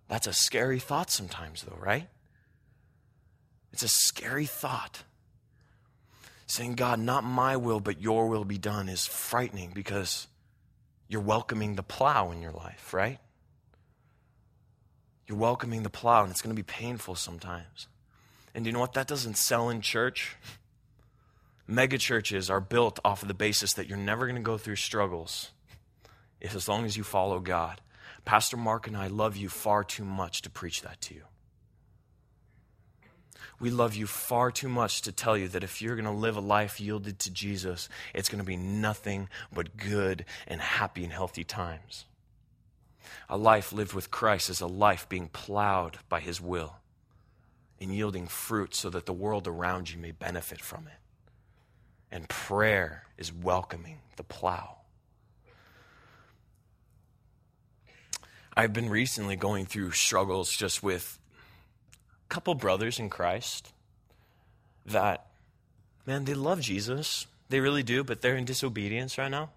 That's a scary thought sometimes, though, right? It's a scary thought. Saying, God, not my will, but your will be done is frightening because you're welcoming the plow in your life, right? You're welcoming the plow, and it's going to be painful sometimes. And you know what? That doesn't sell in church. <laughs> Mega churches are built off of the basis that you're never going to go through struggles as long as you follow God. Pastor Mark and I love you far too much to preach that to you. We love you far too much to tell you that if you're going to live a life yielded to Jesus, it's going to be nothing but good and happy and healthy times. A life lived with Christ is a life being plowed by his will and yielding fruit so that the world around you may benefit from it. And prayer is welcoming the plow. I've been recently going through struggles just with a couple brothers in Christ that, man, they love Jesus. They really do, but they're in disobedience right now.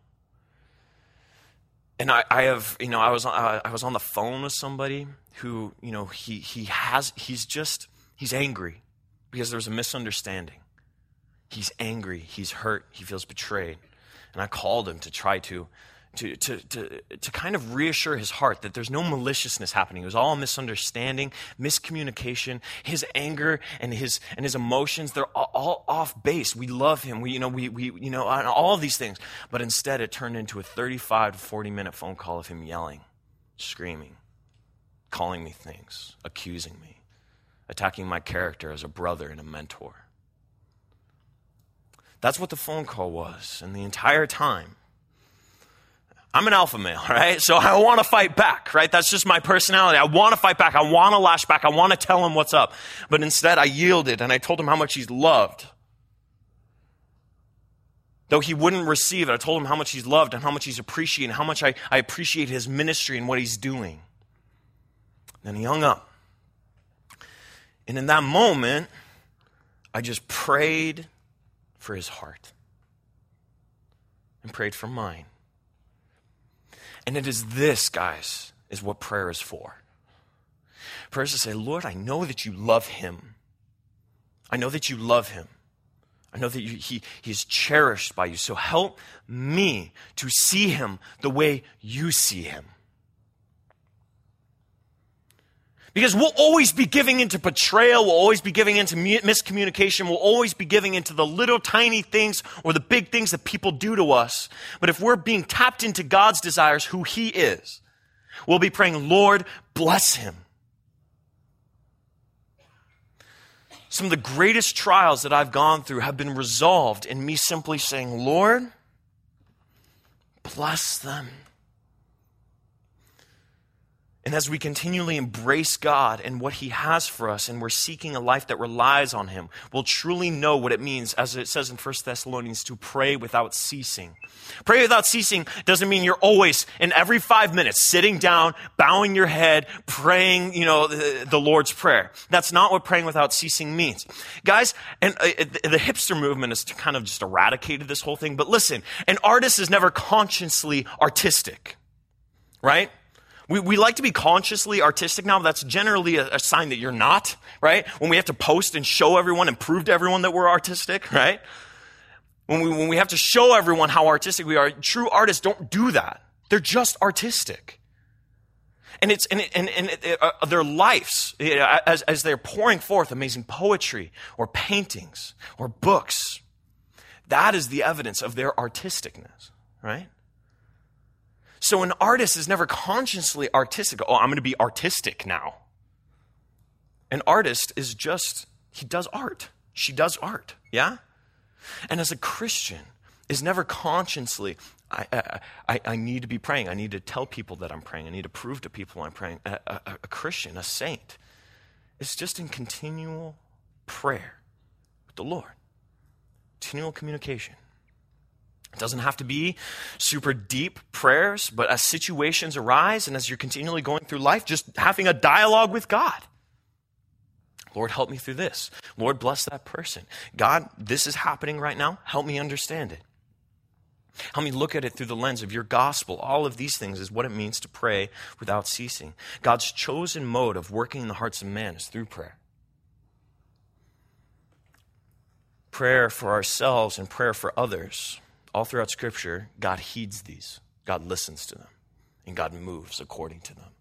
And I, I have, you know, I was, uh, I was on the phone with somebody who, you know, he, he has, he's just, he's angry because there was a misunderstanding. He's angry, he's hurt, he feels betrayed. And I called him to try to to, to, to, to kind of reassure his heart that there's no maliciousness happening. It was all misunderstanding, miscommunication. His anger and his, and his emotions, they're all, all off base. We love him. We, you know, we, we, you know, all these things. But instead, it turned into a 35 to 40 minute phone call of him yelling, screaming, calling me things, accusing me, attacking my character as a brother and a mentor. That's what the phone call was. And the entire time, I'm an alpha male, <laughs> right? So I want to fight back, right? That's just my personality. I want to fight back. I want to lash back. I want to tell him what's up. But instead, I yielded and I told him how much he's loved. Though he wouldn't receive it, I told him how much he's loved and how much he's appreciated and how much I, I appreciate his ministry and what he's doing. Then he hung up. And in that moment, I just prayed for his heart and prayed for mine. And it is this, guys, is what prayer is for. Prayer is to say, Lord, I know that you love him. I know that you love him. I know that you, he, he is cherished by you. So help me to see him the way you see him. Because we'll always be giving into betrayal, we'll always be giving into miscommunication, we'll always be giving into the little tiny things or the big things that people do to us. But if we're being tapped into God's desires, who He is, we'll be praying, Lord, bless Him. Some of the greatest trials that I've gone through have been resolved in me simply saying, Lord, bless them. And as we continually embrace God and what He has for us, and we're seeking a life that relies on Him, we'll truly know what it means, as it says in 1 Thessalonians, to pray without ceasing. Pray without ceasing doesn't mean you're always, in every five minutes, sitting down, bowing your head, praying, you know, the, the Lord's Prayer. That's not what praying without ceasing means. Guys, and uh, the hipster movement has kind of just eradicated this whole thing, but listen, an artist is never consciously artistic, right? We, we like to be consciously artistic now. That's generally a, a, sign that you're not, right? When we have to post and show everyone and prove to everyone that we're artistic, right? When we, when we have to show everyone how artistic we are, true artists don't do that. They're just artistic. And it's, and, and, and it, uh, their lives, as, as they're pouring forth amazing poetry or paintings or books, that is the evidence of their artisticness, right? So an artist is never consciously artistic. Oh, I'm going to be artistic now. An artist is just, he does art. She does art. Yeah? And as a Christian, is never consciously I, I, I, need to be praying. I need to tell people that I'm praying. I need to prove to people I'm praying. A, a, a Christian, a saint, is just in continual prayer with the Lord, continual communication. It doesn't have to be super deep prayers, but as situations arise and as you're continually going through life, just having a dialogue with God. Lord, help me through this. Lord, bless that person. God, this is happening right now. Help me understand it. Help me look at it through the lens of your gospel. All of these things is what it means to pray without ceasing. God's chosen mode of working in the hearts of men is through prayer. Prayer for ourselves and prayer for others. All throughout Scripture, God heeds these, God listens to them, and God moves according to them.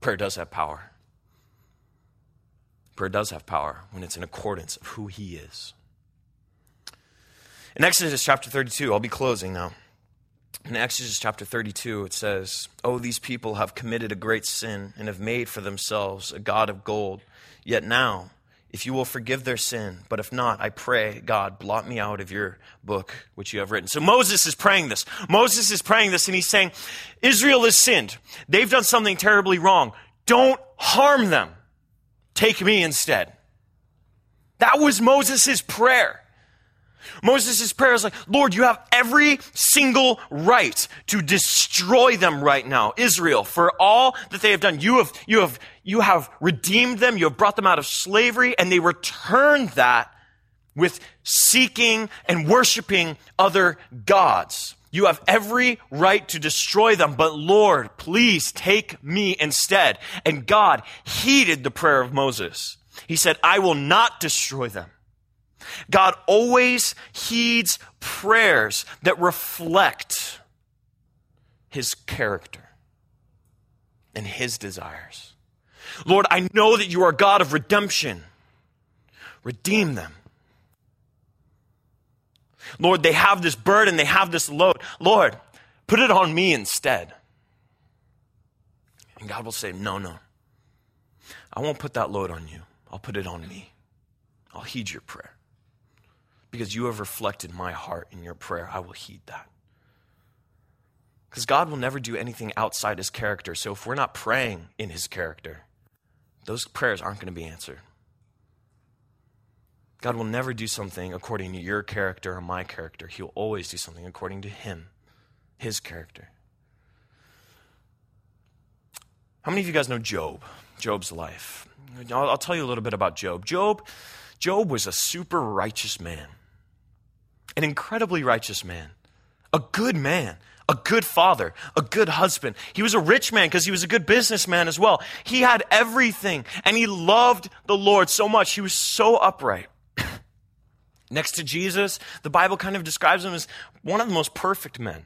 Prayer does have power. Prayer does have power when it's in accordance of who He is. In Exodus chapter 32, I'll be closing now. In Exodus chapter 32, it says, Oh, these people have committed a great sin and have made for themselves a God of gold. Yet now, if you will forgive their sin, but if not, I pray, God, blot me out of your book which you have written. So Moses is praying this. Moses is praying this, and he's saying, Israel has sinned. They've done something terribly wrong. Don't harm them. Take me instead. That was Moses' prayer. Moses' prayer is like, Lord, you have every single right to destroy them right now, Israel, for all that they have done. You have, you have, you have redeemed them. You have brought them out of slavery and they returned that with seeking and worshiping other gods. You have every right to destroy them, but Lord, please take me instead. And God heeded the prayer of Moses. He said, I will not destroy them. God always heeds prayers that reflect his character and his desires. Lord, I know that you are God of redemption. Redeem them. Lord, they have this burden, they have this load. Lord, put it on me instead. And God will say, No, no. I won't put that load on you. I'll put it on me. I'll heed your prayer because you have reflected my heart in your prayer. I will heed that. Because God will never do anything outside his character. So if we're not praying in his character, those prayers aren't going to be answered. God will never do something according to your character or my character. He'll always do something according to him, his character. How many of you guys know Job? Job's life. I'll, I'll tell you a little bit about Job. Job, Job was a super righteous man an incredibly righteous man, a good man, a good father, a good husband. He was a rich man because he was a good businessman as well. He had everything and he loved the Lord so much. He was so upright. <coughs> Next to Jesus, the Bible kind of describes him as one of the most perfect men.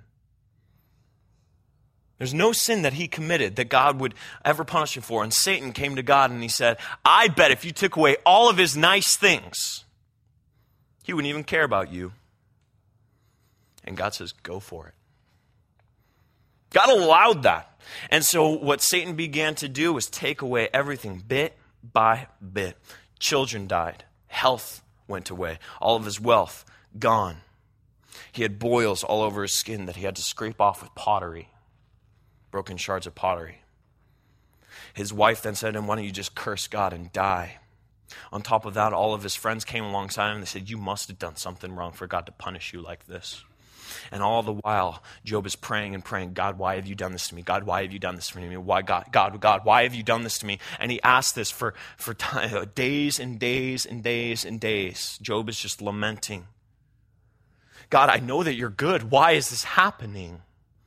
There's no sin that he committed that God would ever punish him for. And Satan came to God and he said, I bet if you took away all of his nice things, he wouldn't even care about you. And God says, go for it. God allowed that. And so what Satan began to do was take away everything bit by bit. Children died, health went away, all of his wealth gone. He had boils all over his skin that he had to scrape off with pottery, broken shards of pottery. His wife then said to him, Why don't you just curse God and die? On top of that, all of his friends came alongside him and they said, You must have done something wrong for God to punish you like this. And all the while, Job is praying and praying, God, why have you done this to me? God, why have you done this to me? Why, God, God, God, why have you done this to me? And he asks this for, for time, uh, days and days and days and days. Job is just lamenting. God, I know that you're good. Why is this happening?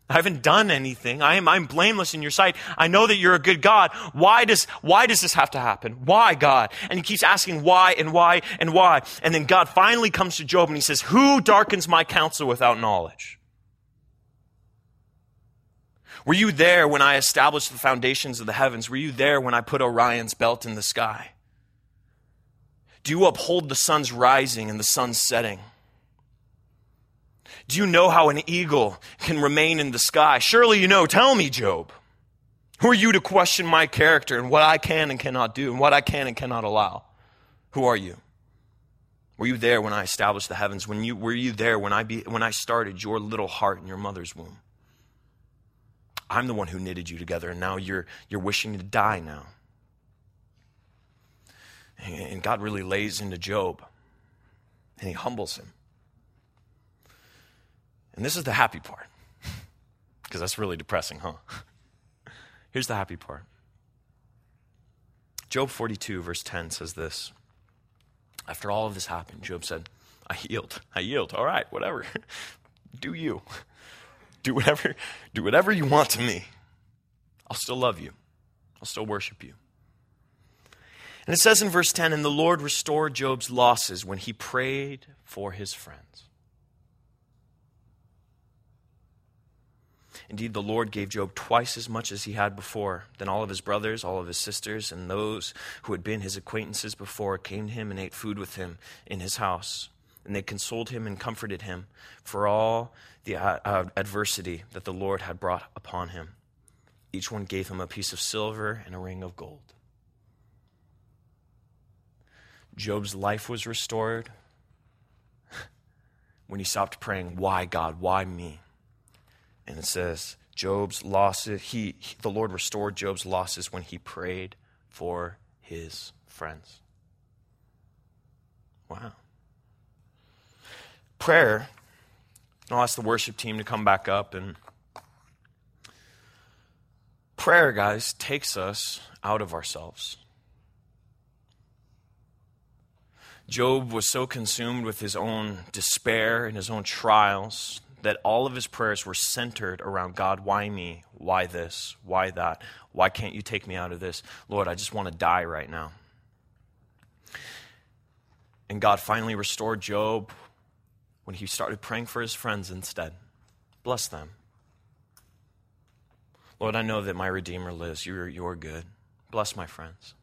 I haven't done anything. I am, I'm blameless in your sight. I know that you're a good God. Why does, why does this have to happen? Why, God? And he keeps asking why and why and why. And then God finally comes to Job and he says, Who darkens my counsel without knowledge? Were you there when I established the foundations of the heavens? Were you there when I put Orion's belt in the sky? Do you uphold the sun's rising and the sun's setting? Do you know how an eagle can remain in the sky? Surely you know. Tell me, Job. Who are you to question my character and what I can and cannot do and what I can and cannot allow? Who are you? Were you there when I established the heavens? When you, were you there when I, be, when I started your little heart in your mother's womb? I'm the one who knitted you together, and now you're, you're wishing to die now. And God really lays into Job, and he humbles him. And this is the happy part, <laughs> because that's really depressing, huh? <laughs> Here's the happy part Job 42, verse 10 says this. After all of this happened, Job said, I yield. I yield. All right, whatever. <laughs> do you. Do whatever, do whatever you want to me. I'll still love you. I'll still worship you. And it says in verse 10 And the Lord restored Job's losses when he prayed for his friends. Indeed, the Lord gave Job twice as much as he had before. Then all of his brothers, all of his sisters, and those who had been his acquaintances before came to him and ate food with him in his house. And they consoled him and comforted him for all the uh, adversity that the Lord had brought upon him. Each one gave him a piece of silver and a ring of gold. Job's life was restored <laughs> when he stopped praying, Why, God? Why me? And it says, Job's losses, he, the Lord restored Job's losses when he prayed for his friends. Wow. Prayer, I'll ask the worship team to come back up. And prayer, guys, takes us out of ourselves. Job was so consumed with his own despair and his own trials that all of his prayers were centered around God, why me? Why this? Why that? Why can't you take me out of this? Lord, I just want to die right now. And God finally restored Job when he started praying for his friends instead. Bless them. Lord, I know that my Redeemer lives. You're, you're good. Bless my friends.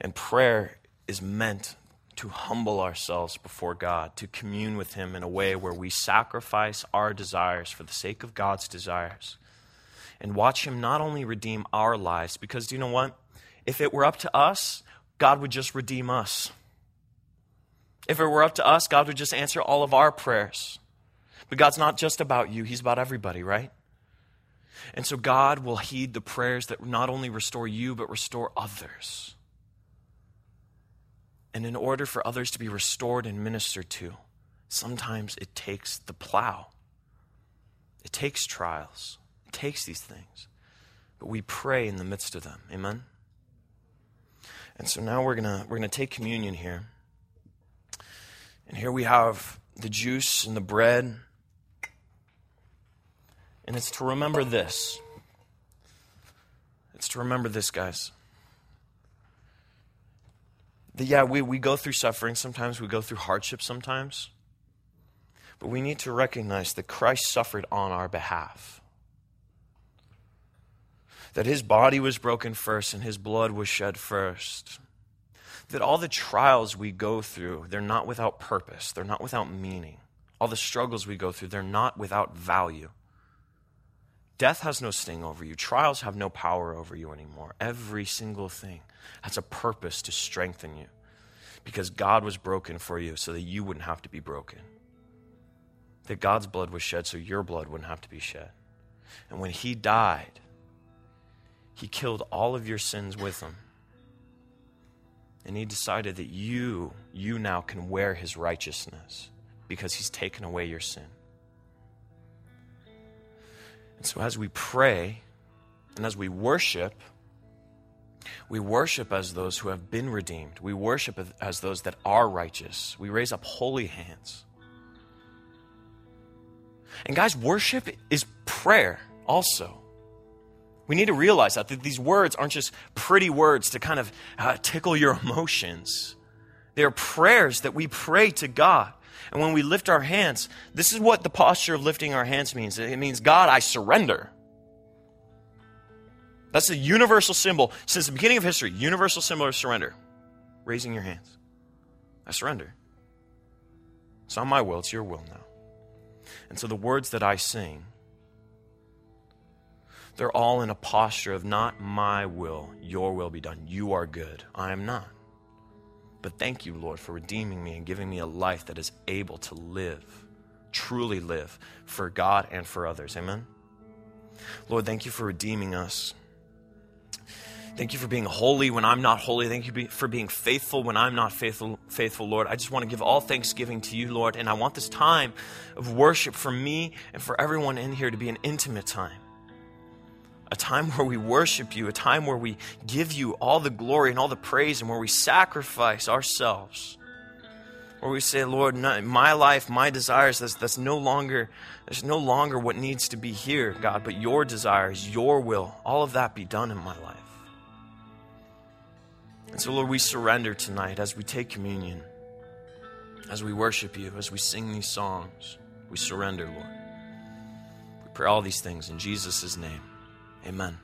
And prayer is meant to humble ourselves before God, to commune with Him in a way where we sacrifice our desires for the sake of God's desires, and watch Him not only redeem our lives, because do you know what? If it were up to us, God would just redeem us. If it were up to us, God would just answer all of our prayers. But God's not just about you, He's about everybody, right? And so God will heed the prayers that not only restore you, but restore others. And in order for others to be restored and ministered to, sometimes it takes the plow. It takes trials. It takes these things. But we pray in the midst of them. Amen? And so now we're going we're going to take communion here. And here we have the juice and the bread. And it's to remember this. It's to remember this, guys yeah, we, we go through suffering sometimes, we go through hardship sometimes. But we need to recognize that Christ suffered on our behalf. That his body was broken first and his blood was shed first. That all the trials we go through, they're not without purpose, they're not without meaning. All the struggles we go through, they're not without value. Death has no sting over you. Trials have no power over you anymore. Every single thing has a purpose to strengthen you because God was broken for you so that you wouldn't have to be broken. That God's blood was shed so your blood wouldn't have to be shed. And when He died, He killed all of your sins with Him. And He decided that you, you now can wear His righteousness because He's taken away your sin. And so as we pray and as we worship, we worship as those who have been redeemed. We worship as those that are righteous. We raise up holy hands. And guys, worship is prayer also. We need to realize that, that these words aren't just pretty words to kind of uh, tickle your <laughs> emotions. They are prayers that we pray to God. And when we lift our hands, this is what the posture of lifting our hands means. It means, God, I surrender. That's the universal symbol since the beginning of history. Universal symbol of surrender. Raising your hands. I surrender. It's not my will, it's your will now. And so the words that I sing, they're all in a posture of not my will, your will be done. You are good. I am not. But thank you, Lord, for redeeming me and giving me a life that is able to live, truly live for God and for others. Amen. Lord, thank you for redeeming us. Thank you for being holy when I'm not holy. Thank you for being faithful when I'm not faithful, faithful, Lord. I just want to give all thanksgiving to you, Lord. And I want this time of worship for me and for everyone in here to be an intimate time. A time where we worship you, a time where we give you all the glory and all the praise, and where we sacrifice ourselves. Where we say, Lord, my life, my desires, that's, that's no longer, there's no longer what needs to be here, God, but your desires, your will, all of that be done in my life. And so, Lord, we surrender tonight as we take communion, as we worship you, as we sing these songs. We surrender, Lord. We pray all these things in Jesus' name. Amen.